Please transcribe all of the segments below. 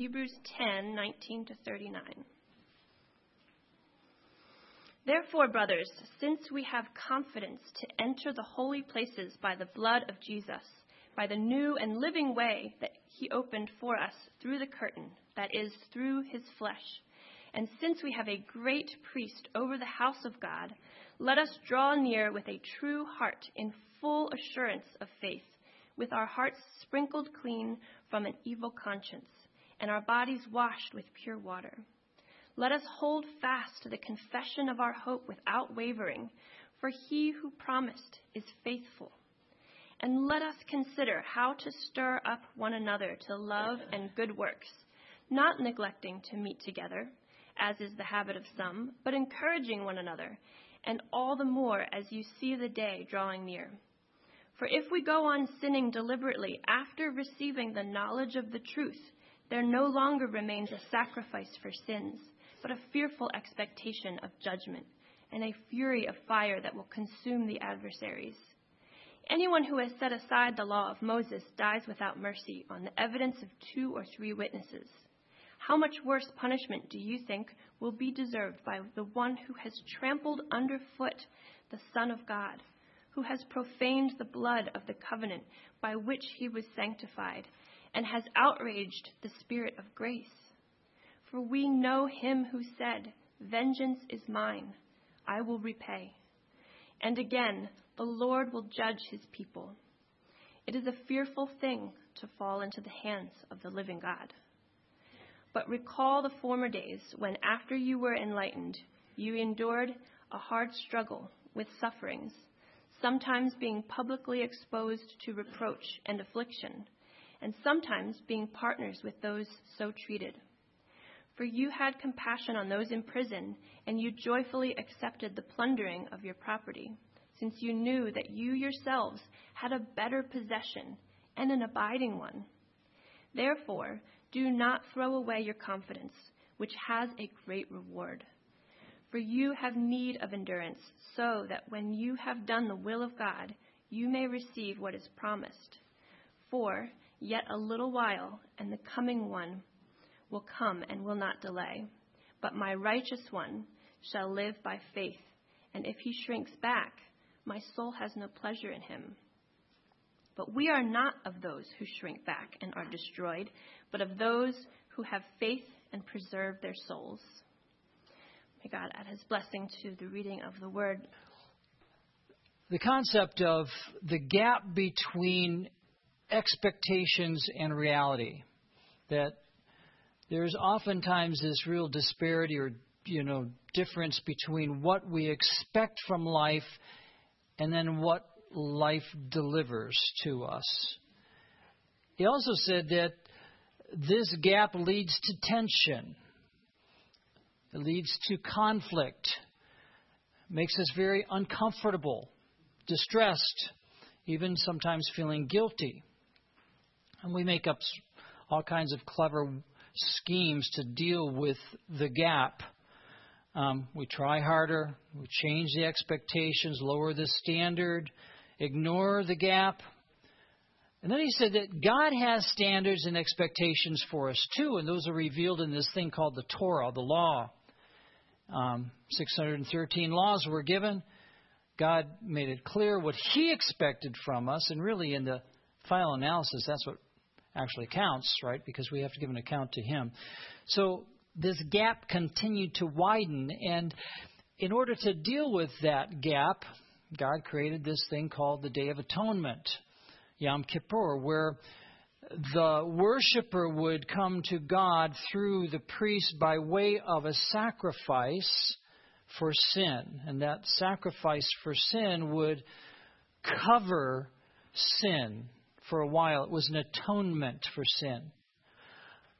Hebrews 10 19 to 39. Therefore, brothers, since we have confidence to enter the holy places by the blood of Jesus, by the new and living way that he opened for us through the curtain, that is, through his flesh, and since we have a great priest over the house of God, let us draw near with a true heart in full assurance of faith, with our hearts sprinkled clean from an evil conscience, and our bodies washed with pure water. Let us hold fast to the confession of our hope without wavering, for he who promised is faithful. And let us consider how to stir up one another to love and good works, not neglecting to meet together, as is the habit of some, but encouraging one another, and all the more as you see the day drawing near. For if we go on sinning deliberately after receiving the knowledge of the truth, there no longer remains a sacrifice for sins but a fearful expectation of judgment and a fury of fire that will consume the adversaries. Anyone who has set aside the law of Moses dies without mercy on the evidence of two or three witnesses. How much worse punishment do you think will be deserved by the one who has trampled underfoot the Son of God, who has profaned the blood of the covenant by which he was sanctified, and has outraged the Spirit of grace? For we know him who said, Vengeance is mine, I will repay. And again, the Lord will judge his people. It is a fearful thing to fall into the hands of the living God. But recall the former days when, after you were enlightened, you endured a hard struggle with sufferings, sometimes being publicly exposed to reproach and affliction, and sometimes being partners with those so treated. For you had compassion on those in prison, and you joyfully accepted the plundering of your property, since you knew that you yourselves had a better possession and an abiding one. Therefore, do not throw away your confidence, which has a great reward. For you have need of endurance, so that when you have done the will of God, you may receive what is promised. For yet a little while, and the coming one will come and will not delay. But my righteous one shall live by faith, and if he shrinks back, my soul has no pleasure in him. But we are not of those who shrink back and are destroyed, but of those who have faith and preserve their souls. May God add his blessing to the reading of the word. The concept of the gap between expectations and reality that there's oftentimes this real disparity or you know difference between what we expect from life and then what life delivers to us. He also said that this gap leads to tension. It leads to conflict. Makes us very uncomfortable, distressed, even sometimes feeling guilty. And we make up all kinds of clever schemes to deal with the gap. Um, we try harder, we change the expectations, lower the standard, ignore the gap. And then he said that God has standards and expectations for us too, and those are revealed in this thing called the Torah, the law. Um, 613 laws were given. God made it clear what He expected from us, and really, in the final analysis, that's what actually counts, right? Because we have to give an account to Him. So this gap continued to widen, and in order to deal with that gap, God created this thing called the Day of Atonement, Yom Kippur, where the worshiper would come to God through the priest by way of a sacrifice for sin. And that sacrifice for sin would cover sin for a while. It was an atonement for sin.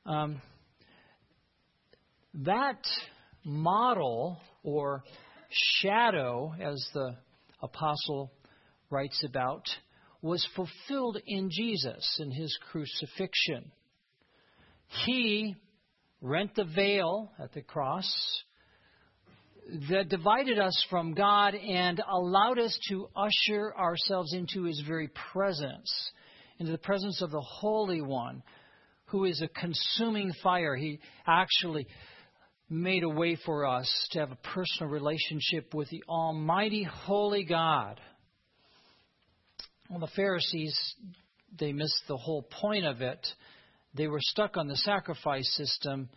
Um, that model or shadow, as the apostle writes about, was fulfilled in Jesus in his crucifixion. He rent the veil at the cross that divided us from God and allowed us to usher ourselves into his very presence into the presence of the Holy One, who is a consuming fire. He actually made a way for us to have a personal relationship with the Almighty Holy God. Well, the Pharisees, they missed the whole point of it. They were stuck on the sacrifice system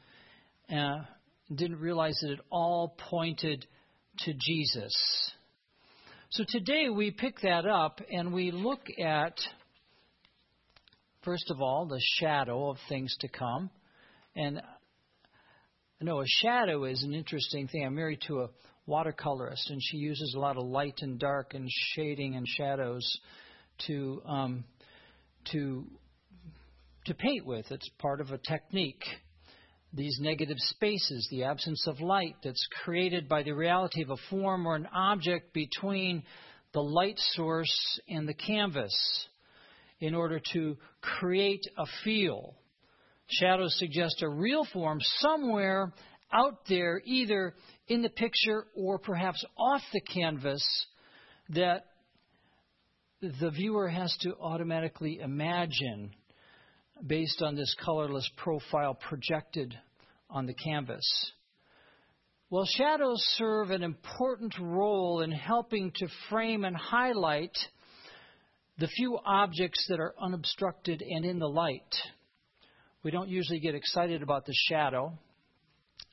and didn't realize that it all pointed to Jesus. So today we pick that up and we look at, first of all, the shadow of things to come. And I know a shadow is an interesting thing. I'm married to a watercolorist, and she uses a lot of light and dark and shading and shadows to um, to to paint with. It's part of a technique. These negative spaces, the absence of light that's created by the reality of a form or an object between the light source and the canvas in order to create a feel. Shadows suggest a real form somewhere out there, either in the picture or perhaps off the canvas, that the viewer has to automatically imagine based on this colorless profile projected on the canvas. Well, shadows serve an important role in helping to frame and highlight the few objects that are unobstructed and in the light. We don't usually get excited about the shadow.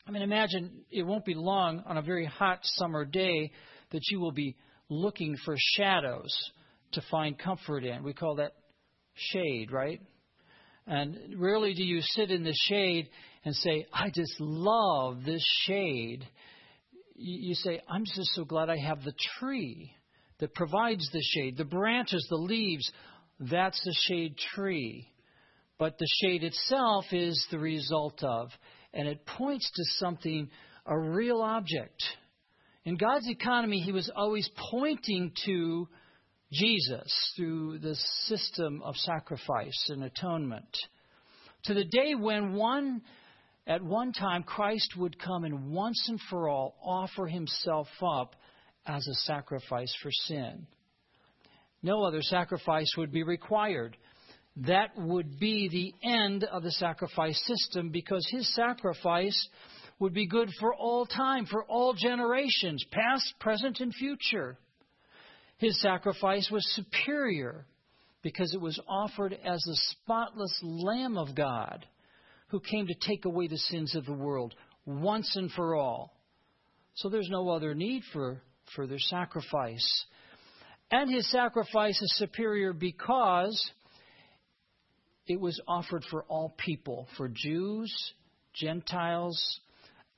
I mean, imagine it won't be long on a very hot summer day that you will be looking for shadows to find comfort in. We call that shade, right? And rarely do you sit in the shade and say, I just love this shade. You say, I'm just so glad I have the tree that provides the shade, the branches, the leaves. That's the shade tree. But the shade itself is the result of, and it points to something, a real object. In God's economy, He was always pointing to Jesus through the system of sacrifice and atonement. To the day when one, at one time, Christ would come and once and for all offer himself up as a sacrifice for sin. No other sacrifice would be required. That would be the end of the sacrifice system because his sacrifice would be good for all time, for all generations, past, present, and future. His sacrifice was superior because it was offered as the spotless Lamb of God who came to take away the sins of the world once and for all. So there's no other need for further sacrifice. And his sacrifice is superior because it was offered for all people, for Jews, Gentiles,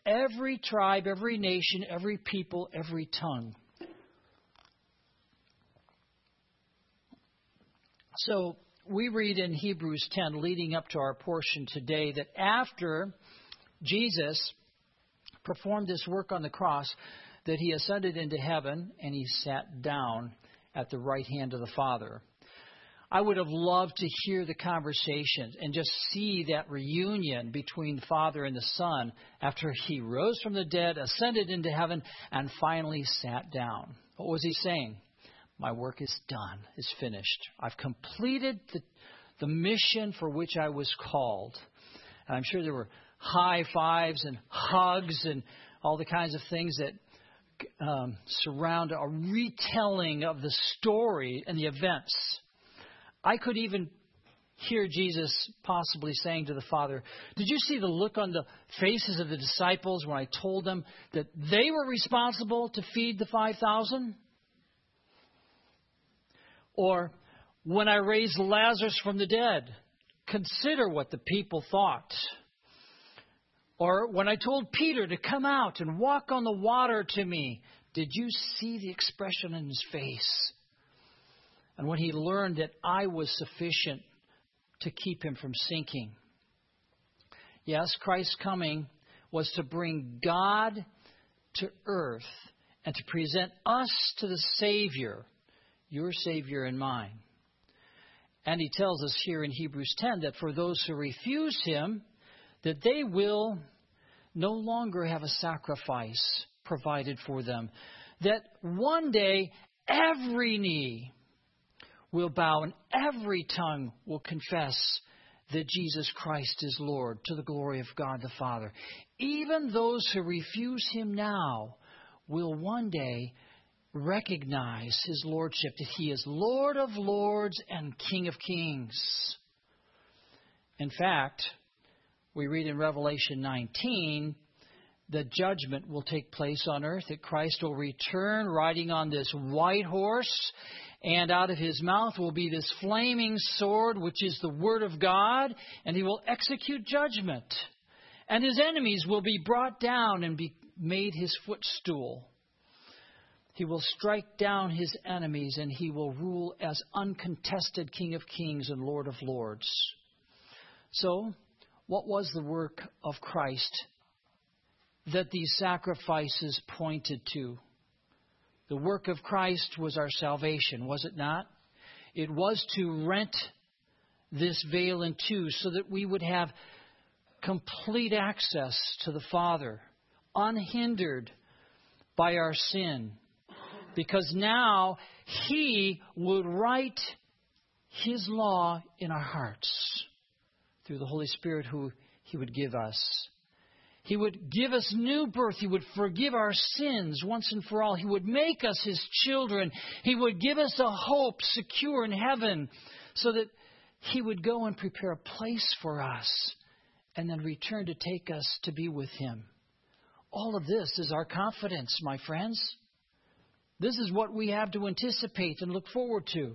every tribe, every nation, every people, every tongue. So we read in Hebrews 10, leading up to our portion today, that after Jesus performed this work on the cross, that he ascended into heaven and he sat down at the right hand of the Father. I would have loved to hear the conversation and just see that reunion between the Father and the Son after he rose from the dead, ascended into heaven, and finally sat down. What was he saying? My work is done, is finished. I've completed the, the mission for which I was called. And I'm sure there were high fives and hugs and all the kinds of things that um, surround a retelling of the story and the events. I could even hear Jesus possibly saying to the Father, Did you see the look on the faces of the disciples when I told them that they were responsible to feed the 5,000? Or when I raised Lazarus from the dead, consider what the people thought. Or when I told Peter to come out and walk on the water to me, did you see the expression in his face? And when he learned that I was sufficient to keep him from sinking. Yes, Christ's coming was to bring God to earth and to present us to the Savior your Savior and mine. And he tells us here in Hebrews 10 that for those who refuse him, that they will no longer have a sacrifice provided for them. That one day every knee will bow and every tongue will confess that Jesus Christ is Lord to the glory of God the Father. Even those who refuse him now will one day recognize his lordship, that he is Lord of lords and King of kings. In fact, we read in Revelation 19 that judgment will take place on earth, that Christ will return riding on this white horse, and out of his mouth will be this flaming sword, which is the Word of God, and he will execute judgment. And his enemies will be brought down and be made his footstool. He will strike down his enemies, and he will rule as uncontested King of kings and Lord of lords. So, what was the work of Christ that these sacrifices pointed to? The work of Christ was our salvation, was it not? It was to rent this veil in two so that we would have complete access to the Father, unhindered by our sin. Because now He would write His law in our hearts through the Holy Spirit who He would give us. He would give us new birth. He would forgive our sins once and for all. He would make us His children. He would give us a hope secure in heaven so that He would go and prepare a place for us and then return to take us to be with Him. All of this is our confidence, my friends. This is what we have to anticipate and look forward to.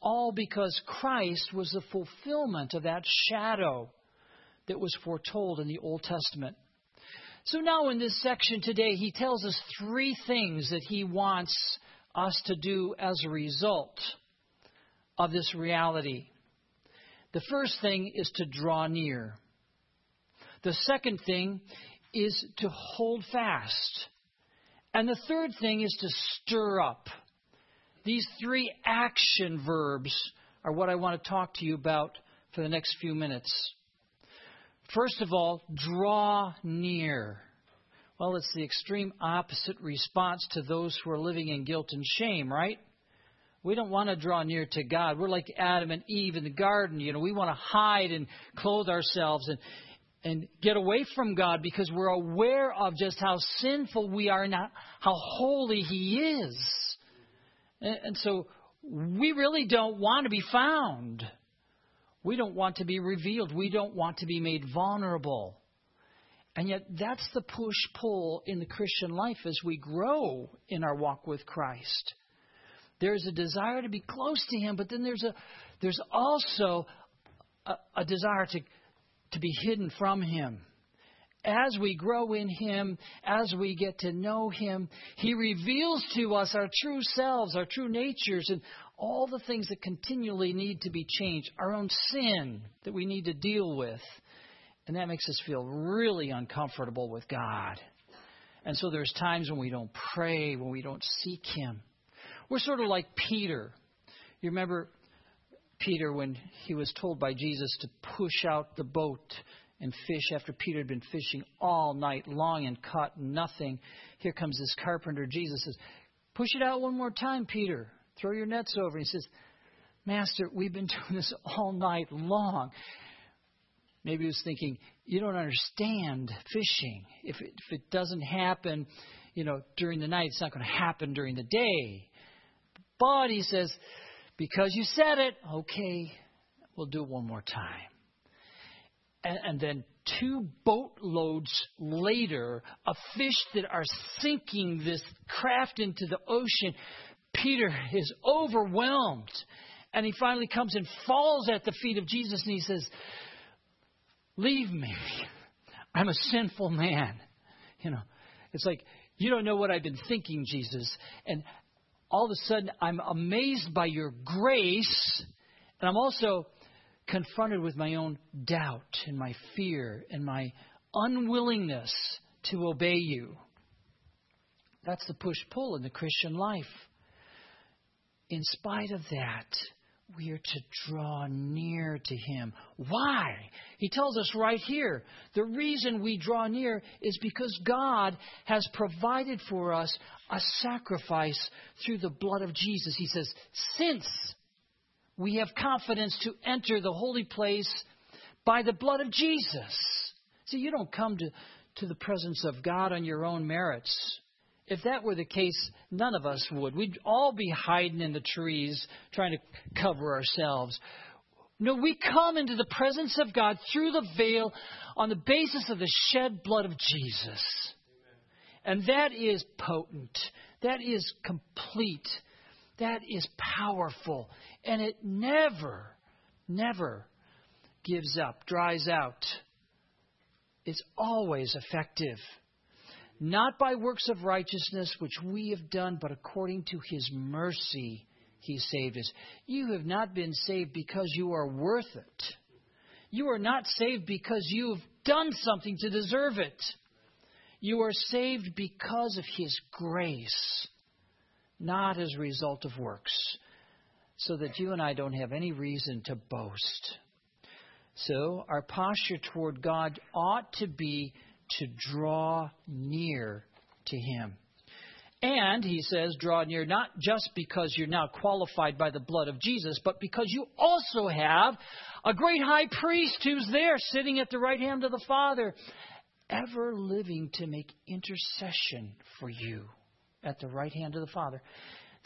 All because Christ was the fulfillment of that shadow that was foretold in the Old Testament. So now in this section today, he tells us three things that he wants us to do as a result of this reality. The first thing is to draw near. The second thing is to hold fast. And the third thing is to stir up. These three action verbs are what I want to talk to you about for the next few minutes. First of all, draw near. Well, it's the extreme opposite response to those who are living in guilt and shame, right? We don't want to draw near to God. We're like Adam and Eve in the garden. You know, we want to hide and clothe ourselves and and get away from God because we're aware of just how sinful we are and how holy He is. And, so we really don't want to be found. We don't want to be revealed. We don't want to be made vulnerable. And yet, that's the push pull in the Christian life as we grow in our walk with Christ. There's a desire to be close to Him, but then there's, a, there's also a, a desire to, to be hidden from Him. As we grow in Him, as we get to know Him, He reveals to us our true selves, our true natures, and all the things that continually need to be changed, our own sin that we need to deal with. And that makes us feel really uncomfortable with God. And so there's times when we don't pray, when we don't seek Him. We're sort of like Peter. You remember Peter when he was told by Jesus to push out the boat and fish after Peter had been fishing all night long and caught nothing. Here comes this carpenter. Jesus says, Push it out one more time, Peter. Throw your nets over. He says, Master, we've been doing this all night long. Maybe he was thinking, You don't understand fishing. If it, if it doesn't happen, you know, during the night, it's not going to happen during the day. But he says, Because you said it, okay, we'll do it one more time. And, and then two boatloads later of fish that are sinking this craft into the ocean Peter is overwhelmed. And he finally comes and falls at the feet of Jesus and he says, Leave me. I'm a sinful man. You know, it's like, you don't know what I've been thinking, Jesus. And all of a sudden, I'm amazed by your grace. And I'm also confronted with my own doubt and my fear and my unwillingness to obey you. That's the push pull in the Christian life in spite of that, we are to draw near to Him. Why? He tells us right here. The reason we draw near is because God has provided for us a sacrifice through the blood of Jesus. He says, since we have confidence to enter the holy place by the blood of Jesus. See, you don't come to, to the presence of God on your own merits. If that were the case, none of us would. We'd all be hiding in the trees trying to cover ourselves. No, we come into the presence of God through the veil on the basis of the shed blood of Jesus. And that is potent. That is complete. That is powerful. And it never, never gives up, dries out. It's always effective. Not by works of righteousness which we have done, but according to his mercy he saved us. You have not been saved because you are worth it. You are not saved because you've done something to deserve it. You are saved because of His grace, not as a result of works, so that you and I don't have any reason to boast. So, our posture toward God ought to be to draw near to Him. And, he says, draw near not just because you're now qualified by the blood of Jesus, but because you also have a great high priest who's there sitting at the right hand of the Father, ever living to make intercession for you at the right hand of the Father.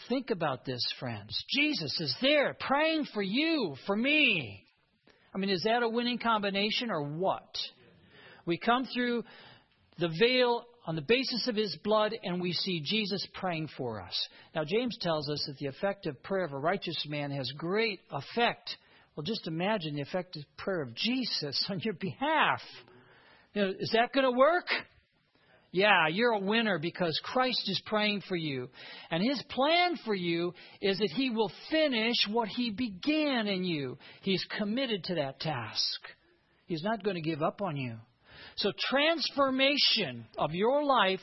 Think about this, friends. Jesus is there praying for you, for me. I mean, is that a winning combination or what? We come through the veil on the basis of his blood, and we see Jesus praying for us. Now, James tells us that the effective prayer of a righteous man has great effect. Well, just imagine the effective prayer of Jesus on your behalf. You know, is that going to work? Yeah, you're a winner because Christ is praying for you. And his plan for you is that he will finish what he began in you. He's committed to that task. He's not going to give up on you. So, transformation of your life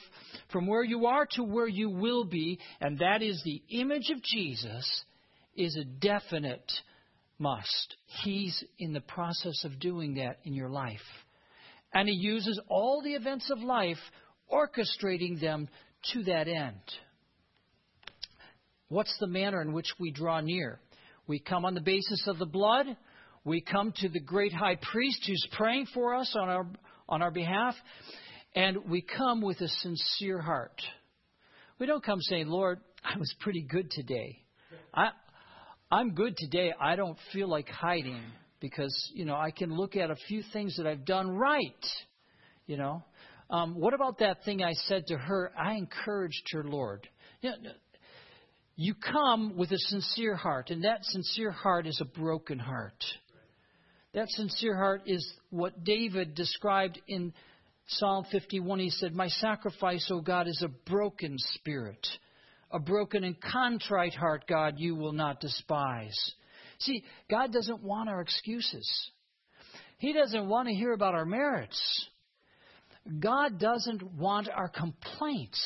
from where you are to where you will be, and that is the image of Jesus, is a definite must. He's in the process of doing that in your life. And He uses all the events of life, orchestrating them to that end. What's the manner in which we draw near? We come on the basis of the blood. We come to the great high priest who's praying for us on our on our behalf. And we come with a sincere heart. We don't come saying, Lord, I was pretty good today. I, I'm good today. I don't feel like hiding because, you know, I can look at a few things that I've done right. You know, um, what about that thing I said to her? I encouraged her, Lord. You, know, you come with a sincere heart, and that sincere heart is a broken heart. That sincere heart is what David described in Psalm 51. He said, My sacrifice, O God, is a broken spirit. A broken and contrite heart, God, you will not despise. See, God doesn't want our excuses. He doesn't want to hear about our merits. God doesn't want our complaints.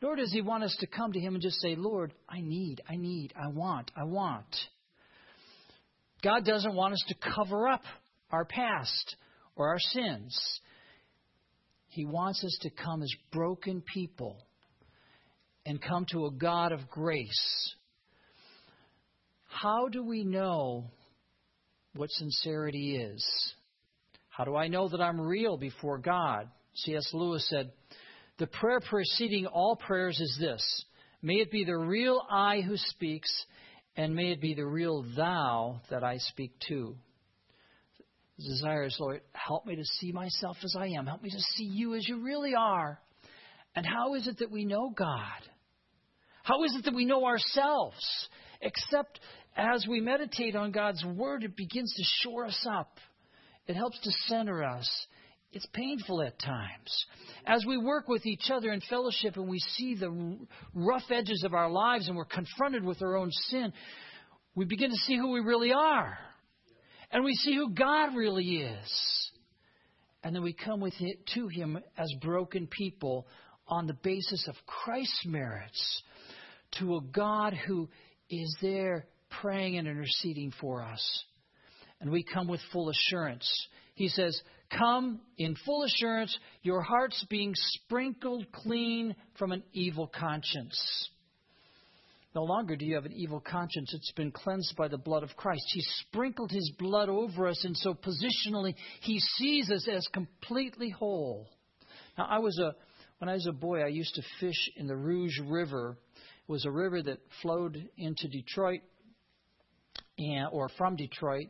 Nor does He want us to come to Him and just say, Lord, I need, I need, I want, I want. God doesn't want us to cover up our past or our sins. He wants us to come as broken people and come to a God of grace. How do we know what sincerity is? How do I know that I'm real before God? C.S. Lewis said, The prayer preceding all prayers is this May it be the real I who speaks and may it be the real thou that I speak to. The desire is, Lord, help me to see myself as I am. Help me to see you as you really are. And how is it that we know God? How is it that we know ourselves? Except as we meditate on God's Word, it begins to shore us up. It helps to center us it's painful at times. As we work with each other in fellowship and we see the rough edges of our lives and we're confronted with our own sin, we begin to see who we really are. And we see who God really is. And then we come with it to Him as broken people on the basis of Christ's merits to a God who is there praying and interceding for us. And we come with full assurance. He says, Come in full assurance, your hearts being sprinkled clean from an evil conscience. No longer do you have an evil conscience. It's been cleansed by the blood of Christ. He sprinkled his blood over us, and so positionally, he sees us as completely whole. Now, I was a when I was a boy, I used to fish in the Rouge River. It was a river that flowed into Detroit, and, or from Detroit,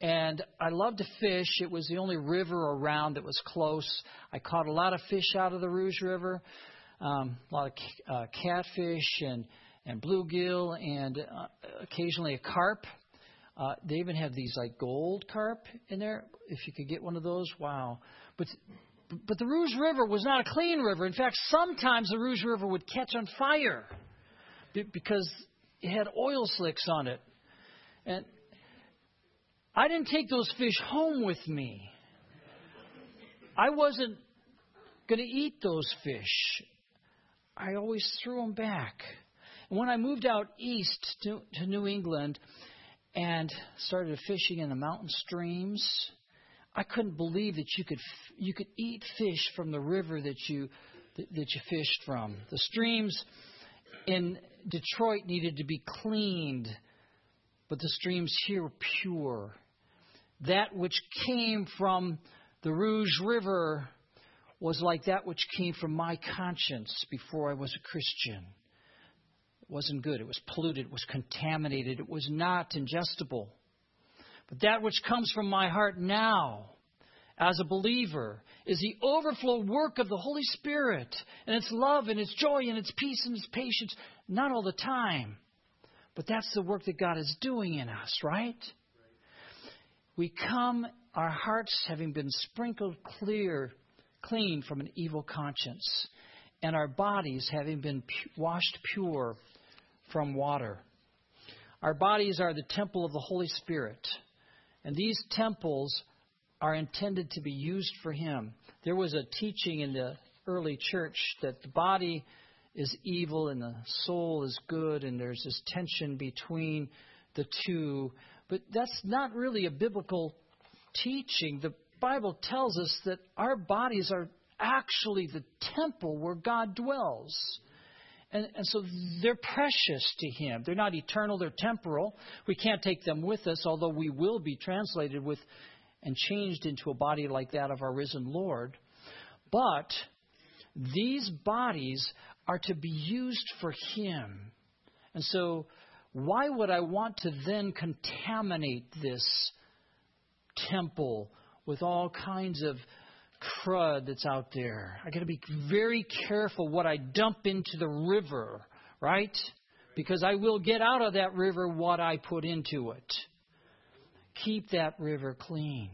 and I loved to fish. It was the only river around that was close. I caught a lot of fish out of the Rouge River, um, a lot of uh, catfish and and bluegill and uh, occasionally a carp. Uh, they even have these like gold carp in there. If you could get one of those, wow! But but the Rouge River was not a clean river. In fact, sometimes the Rouge River would catch on fire because it had oil slicks on it. And I didn't take those fish home with me. I wasn't going to eat those fish. I always threw them back. And when I moved out east to, to New England and started fishing in the mountain streams, I couldn't believe that you could you could eat fish from the river that you that you fished from. The streams in Detroit needed to be cleaned, but the streams here were pure. That which came from the Rouge River was like that which came from my conscience before I was a Christian. It wasn't good. It was polluted. It was contaminated. It was not ingestible. But that which comes from my heart now, as a believer, is the overflow work of the Holy Spirit and its love and its joy and its peace and its patience. Not all the time, but that's the work that God is doing in us, right? We come, our hearts having been sprinkled clear, clean from an evil conscience, and our bodies having been pu- washed pure from water. Our bodies are the temple of the Holy Spirit. And these temples are intended to be used for Him. There was a teaching in the early church that the body is evil and the soul is good, and there's this tension between the two. But that's not really a biblical teaching. The Bible tells us that our bodies are actually the temple where God dwells. And, and, so they're precious to Him. They're not eternal, they're temporal. We can't take them with us, although we will be translated with and changed into a body like that of our risen Lord. But these bodies are to be used for Him. And so, why would I want to then contaminate this temple with all kinds of crud that's out there. I got to be very careful what I dump into the river, right? Because I will get out of that river what I put into it. Keep that river clean.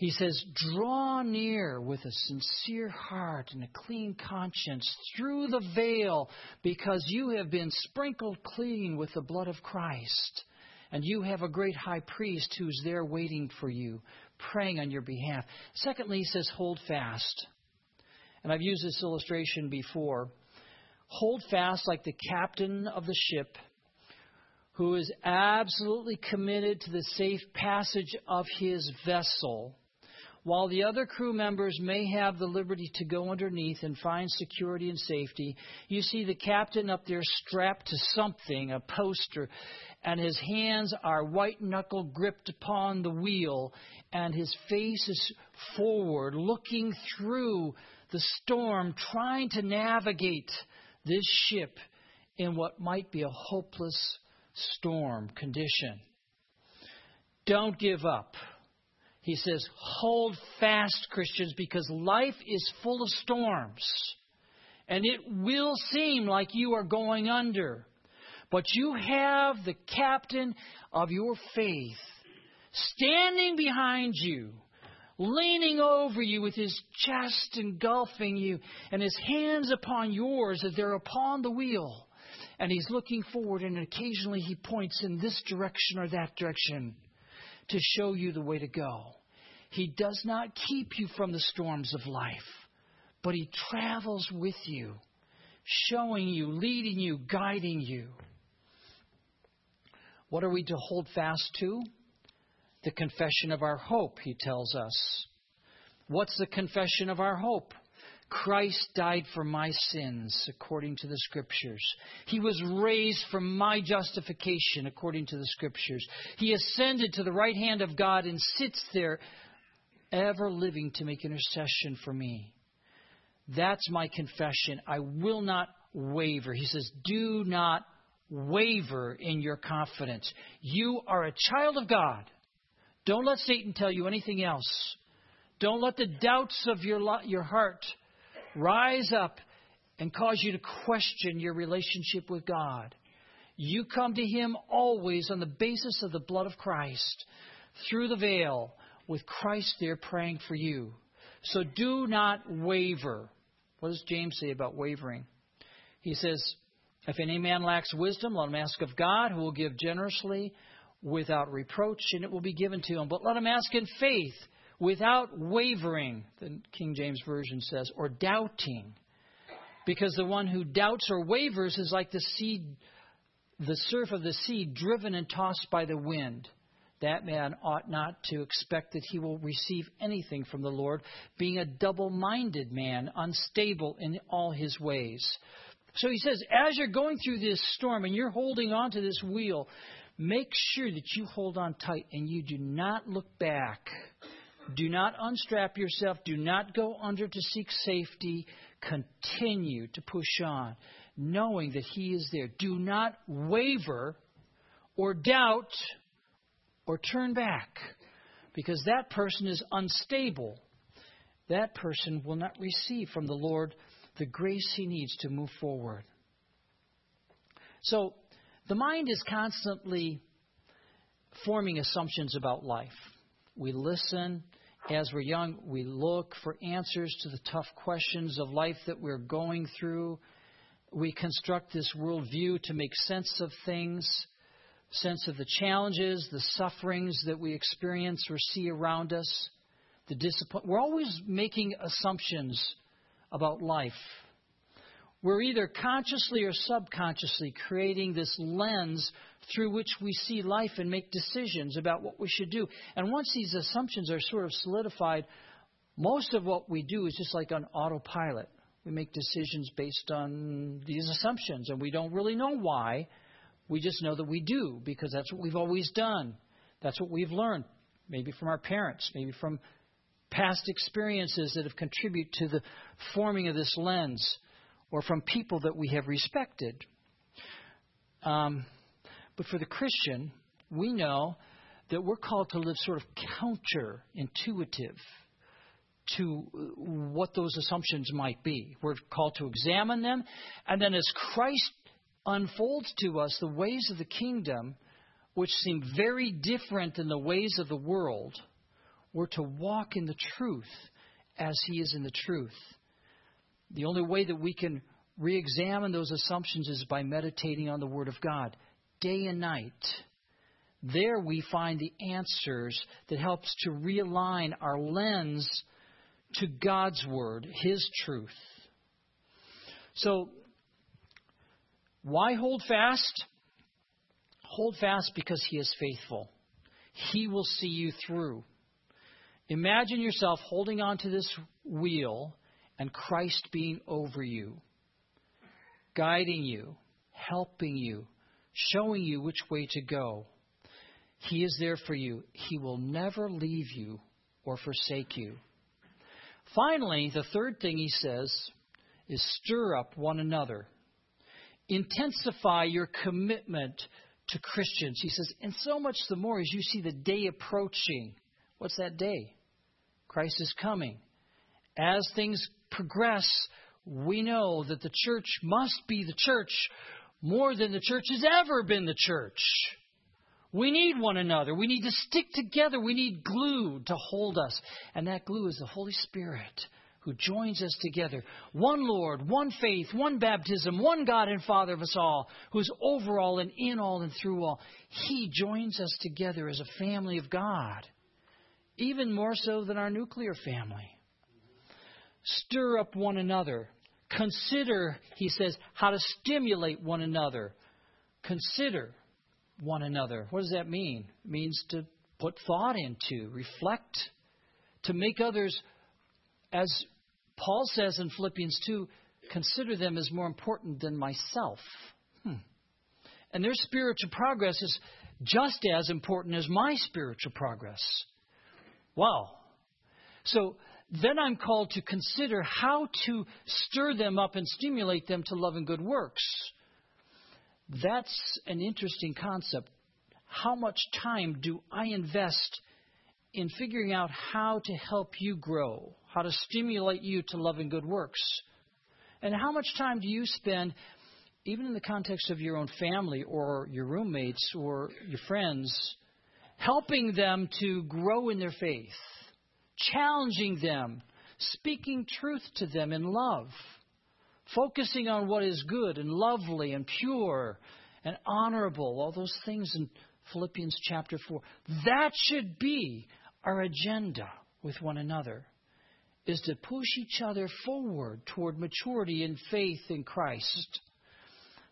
He says, Draw near with a sincere heart and a clean conscience through the veil, because you have been sprinkled clean with the blood of Christ. And you have a great high priest who's there waiting for you, praying on your behalf. Secondly, he says, hold fast. And I've used this illustration before. Hold fast like the captain of the ship who is absolutely committed to the safe passage of his vessel, while the other crew members may have the liberty to go underneath and find security and safety. You see the captain up there strapped to something, a poster, and his hands are white knuckle gripped upon the wheel, and his face is forward, looking through the storm, trying to navigate this ship in what might be a hopeless storm condition. Don't give up. He says, hold fast, Christians, because life is full of storms. And it will seem like you are going under. But you have the captain of your faith standing behind you, leaning over you with his chest engulfing you, and his hands upon yours as they're upon the wheel. And he's looking forward, and occasionally he points in this direction or that direction to show you the way to go. He does not keep you from the storms of life, but he travels with you, showing you, leading you, guiding you. What are we to hold fast to? The confession of our hope, he tells us. What's the confession of our hope? Christ died for my sins, according to the Scriptures. He was raised for my justification, according to the Scriptures. He ascended to the right hand of God and sits there, ever living to make intercession for me. That's my confession. I will not waver. He says, Do not waver in your confidence. You are a child of God. Don't let Satan tell you anything else. Don't let the doubts of your, your heart rise up and cause you to question your relationship with God. You come to Him always on the basis of the blood of Christ, through the veil, with Christ there praying for you. So do not waver. What does James say about wavering? He says, If any man lacks wisdom, let him ask of God, who will give generously without reproach, and it will be given to him. But let him ask in faith without wavering, the King James Version says, or doubting. Because the one who doubts or wavers is like the sea, the surf of the sea driven and tossed by the wind. That man ought not to expect that he will receive anything from the Lord, being a double minded man, unstable in all his ways. So he says, as you're going through this storm and you're holding on to this wheel, make sure that you hold on tight and you do not look back do not unstrap yourself. Do not go under to seek safety. Continue to push on, knowing that He is there. Do not waver or doubt or turn back, because that person is unstable. That person will not receive from the Lord the grace he needs to move forward. So, the mind is constantly forming assumptions about life. We listen, as we're young, we look for answers to the tough questions of life that we're going through. We construct this worldview to make sense of things, sense of the challenges, the sufferings that we experience or see around us, the discipline. We're always making assumptions about life. We're either consciously or subconsciously creating this lens through which we see life and make decisions about what we should do. And once these assumptions are sort of solidified, most of what we do is just like on autopilot. We make decisions based on these assumptions, and we don't really know why. We just know that we do because that's what we've always done. That's what we've learned, maybe from our parents, maybe from past experiences that have contributed to the forming of this lens or from people that we have respected. Um, but for the Christian, we know that we're called to live sort of counterintuitive to what those assumptions might be. We're called to examine them, and then as Christ unfolds to us the ways of the kingdom, which seem very different than the ways of the world, we're to walk in the truth as He is in the truth. The only way that we can re examine those assumptions is by meditating on the Word of God day and night. There we find the answers that helps to realign our lens to God's Word, His truth. So, why hold fast? Hold fast because He is faithful. He will see you through. Imagine yourself holding on to this wheel and Christ being over you, guiding you, helping you, showing you which way to go. He is there for you. He will never leave you or forsake you. Finally, the third thing he says is stir up one another. Intensify your commitment to Christians. He says, and so much the more as you see the day approaching. What's that day? Christ is coming. As things progress, we know that the church must be the church more than the church has ever been the church. We need one another. We need to stick together. We need glue to hold us. And that glue is the Holy Spirit who joins us together. One Lord, one faith, one baptism, one God and Father of us all, who's over all and in all and through all. He joins us together as a family of God, even more so than our nuclear family. Stir up one another. Consider, he says, how to stimulate one another. Consider one another. What does that mean? It means to put thought into, reflect, to make others as Paul says in Philippians 2 consider them as more important than myself. Hmm. And their spiritual progress is just as important as my spiritual progress. Wow. So then I'm called to consider how to stir them up and stimulate them to love and good works. That's an interesting concept. How much time do I invest in figuring out how to help you grow, how to stimulate you to love and good works? And how much time do you spend, even in the context of your own family or your roommates or your friends, helping them to grow in their faith, challenging them, speaking truth to them in love, focusing on what is good and lovely and pure and honorable, all those things in Philippians chapter 4. That should be our agenda with one another is to push each other forward toward maturity in faith in Christ.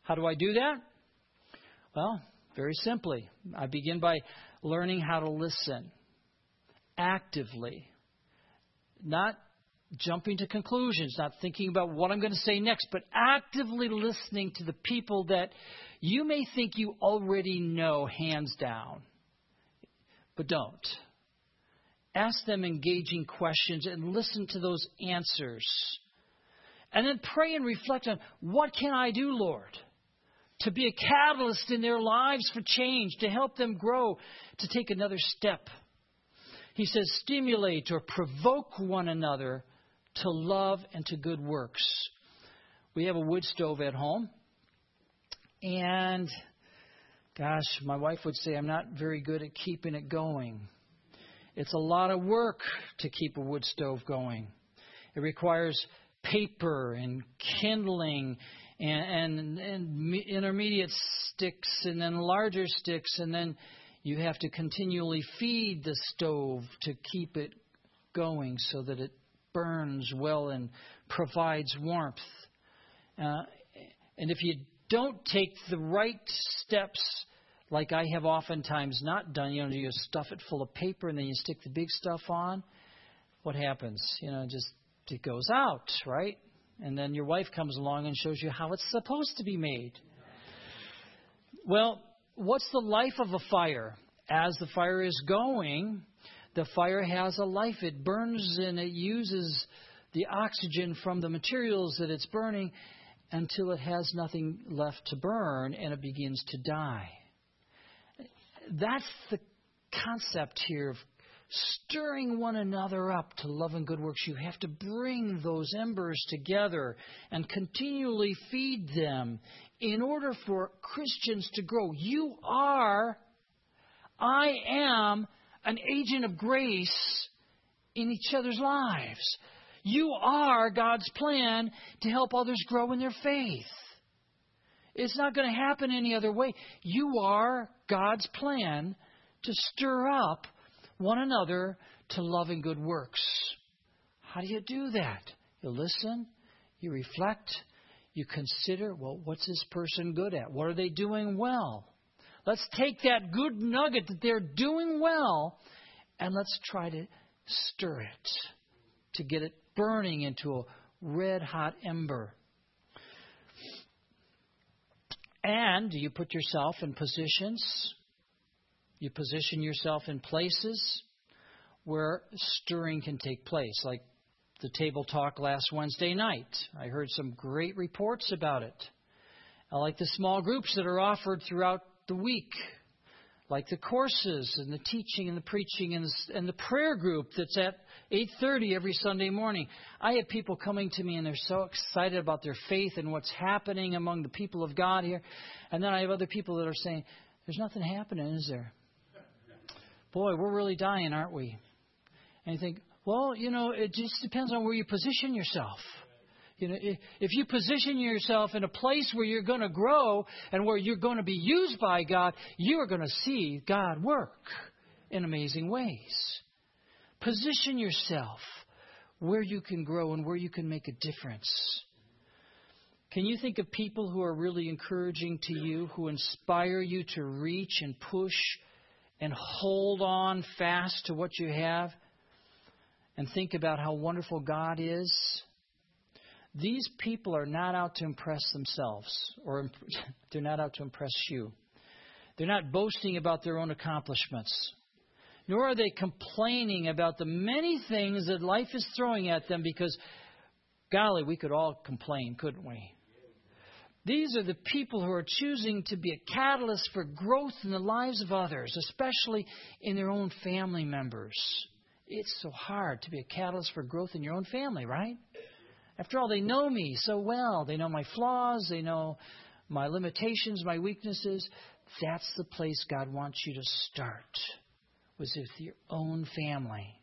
How do I do that? Well, very simply. I begin by learning how to listen actively, not jumping to conclusions, not thinking about what I'm going to say next, but actively listening to the people that you may think you already know hands down, but don't. Ask them engaging questions and listen to those answers. And then pray and reflect on what can I do, Lord? To be a catalyst in their lives for change, to help them grow, to take another step. He says, stimulate or provoke one another to love and to good works. We have a wood stove at home. And gosh, my wife would say I'm not very good at keeping it going. It's a lot of work to keep a wood stove going. It requires paper and kindling and, and, and intermediate sticks and then larger sticks, and then you have to continually feed the stove to keep it going so that it burns well and provides warmth. Uh, and if you don't take the right steps like I have oftentimes not done. You know, you stuff it full of paper and then you stick the big stuff on. What happens? You know, just it goes out, right? And then your wife comes along and shows you how it's supposed to be made. Well, what's the life of a fire? As the fire is going, the fire has a life. It burns and it uses the oxygen from the materials that it's burning until it has nothing left to burn and it begins to die that's the concept here of stirring one another up to love and good works. You have to bring those embers together and continually feed them in order for Christians to grow. You are, I am, an agent of grace in each other's lives. You are God's plan to help others grow in their faith. It's not going to happen any other way. You are God's plan to stir up one another to love and good works. How do you do that? You listen, you reflect, you consider, well, what's this person good at? What are they doing well? Let's take that good nugget that they're doing well and let's try to stir it to get it burning into a red hot ember. And do you put yourself in positions, you position yourself in places where stirring can take place, like the table talk last Wednesday night. I heard some great reports about it. I like the small groups that are offered throughout the week, like the courses and the teaching and the preaching and the, and the prayer group that's at 8:30 every Sunday morning. I have people coming to me and they're so excited about their faith and what's happening among the people of God here. And then I have other people that are saying, "There's nothing happening, is there?" Boy, we're really dying, aren't we? And you think, well, you know, it just depends on where you position yourself. You know, if you position yourself in a place where you're going to grow and where you're going to be used by God, you are going to see God work in amazing ways. Position yourself where you can grow and where you can make a difference. Can you think of people who are really encouraging to you, who inspire you to reach and push and hold on fast to what you have? And think about how wonderful God is These people are not out to impress themselves, or they're not out to impress you. They're not boasting about their own accomplishments, nor are they complaining about the many things that life is throwing at them because, golly, we could all complain, couldn't we? These are the people who are choosing to be a catalyst for growth in the lives of others, especially in their own family members. It's so hard to be a catalyst for growth in your own family, right? After all, they know me so well. They know my flaws, they know my limitations, my weaknesses. That's the place God wants you to start, was with your own family.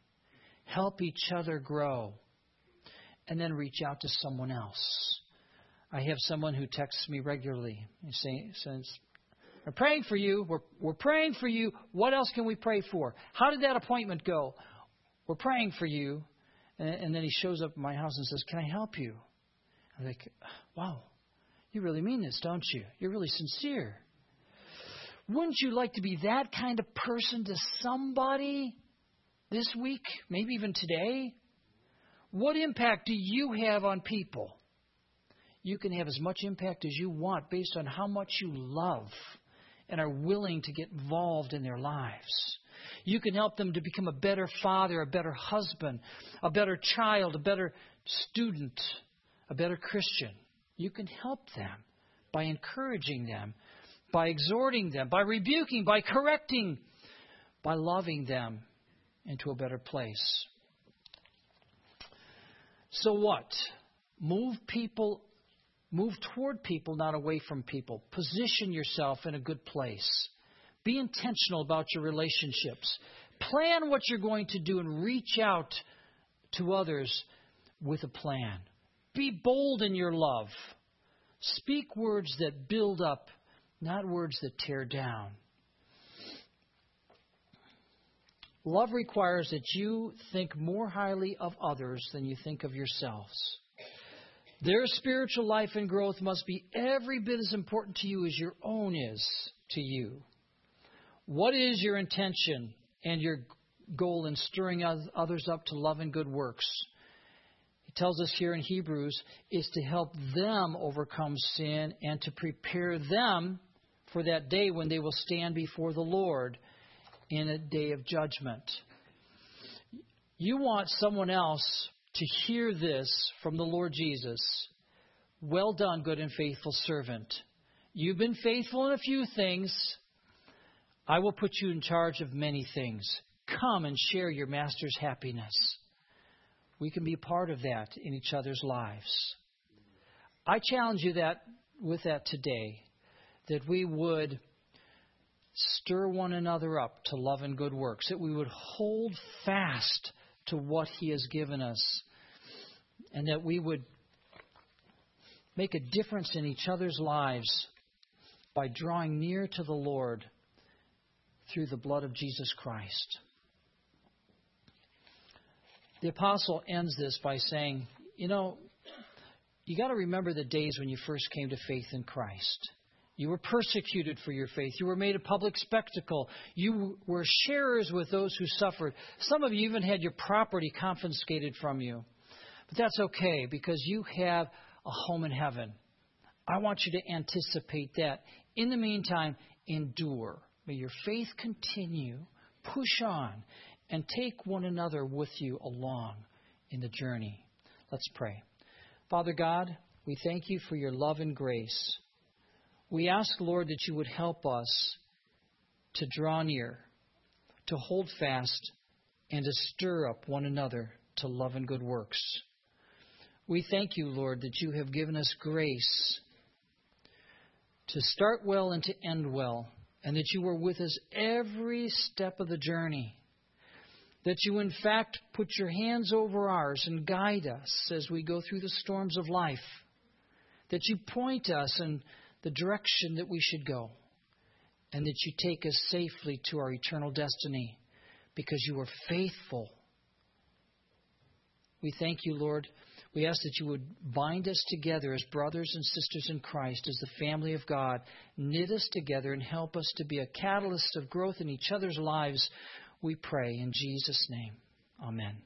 Help each other grow, and then reach out to someone else. I have someone who texts me regularly and says, We're praying for you. We're, we're praying for you. What else can we pray for? How did that appointment go? We're praying for you. And, and then he shows up at my house and says, Can I help you? I'm like, Wow, you really mean this, don't you? You're really sincere. Wouldn't you like to be that kind of person to somebody this week, maybe even today? What impact do you have on people? You can have as much impact as you want based on how much you love and are willing to get involved in their lives. You can help them to become a better father, a better husband, a better child, a better student, a better Christian. You can help them by encouraging them, by exhorting them, by rebuking, by correcting, by loving them into a better place. So what? Move people, move toward people, not away from people. Position yourself in a good place. Be intentional about your relationships. Plan what you're going to do and reach out to others with a plan. Be bold in your love. Speak words that build up, not words that tear down. Love requires that you think more highly of others than you think of yourselves. Their spiritual life and growth must be every bit as important to you as your own is to you. What is your intention and your goal in stirring others up to love and good works? He tells us here in Hebrews is to help them overcome sin and to prepare them for that day when they will stand before the Lord in a day of judgment. You want someone else to hear this from the Lord Jesus. Well done, good and faithful servant. You've been faithful in a few things. I will put you in charge of many things. Come and share your master's happiness. We can be part of that in each other's lives. I challenge you that with that today, that we would stir one another up to love and good works, that we would hold fast to what He has given us, and that we would make a difference in each other's lives by drawing near to the Lord through the blood of Jesus Christ. The apostle ends this by saying, You know, you got to remember the days when you first came to faith in Christ. You were persecuted for your faith. You were made a public spectacle. You were sharers with those who suffered. Some of you even had your property confiscated from you. But that's okay because you have a home in heaven. I want you to anticipate that. In the meantime, endure. May your faith continue, push on, and take one another with you along in the journey. Let's pray. Father God, we thank you for your love and grace. We ask, Lord, that you would help us to draw near, to hold fast, and to stir up one another to love and good works. We thank you, Lord, that you have given us grace to start well and to end well and that you were with us every step of the journey. That you, in fact, put your hands over ours and guide us as we go through the storms of life. That you point us in the direction that we should go. And that you take us safely to our eternal destiny because you are faithful. We thank you, Lord we ask that you would bind us together as brothers and sisters in Christ, as the family of God, knit us together and help us to be a catalyst of growth in each other's lives. We pray in Jesus' name. Amen.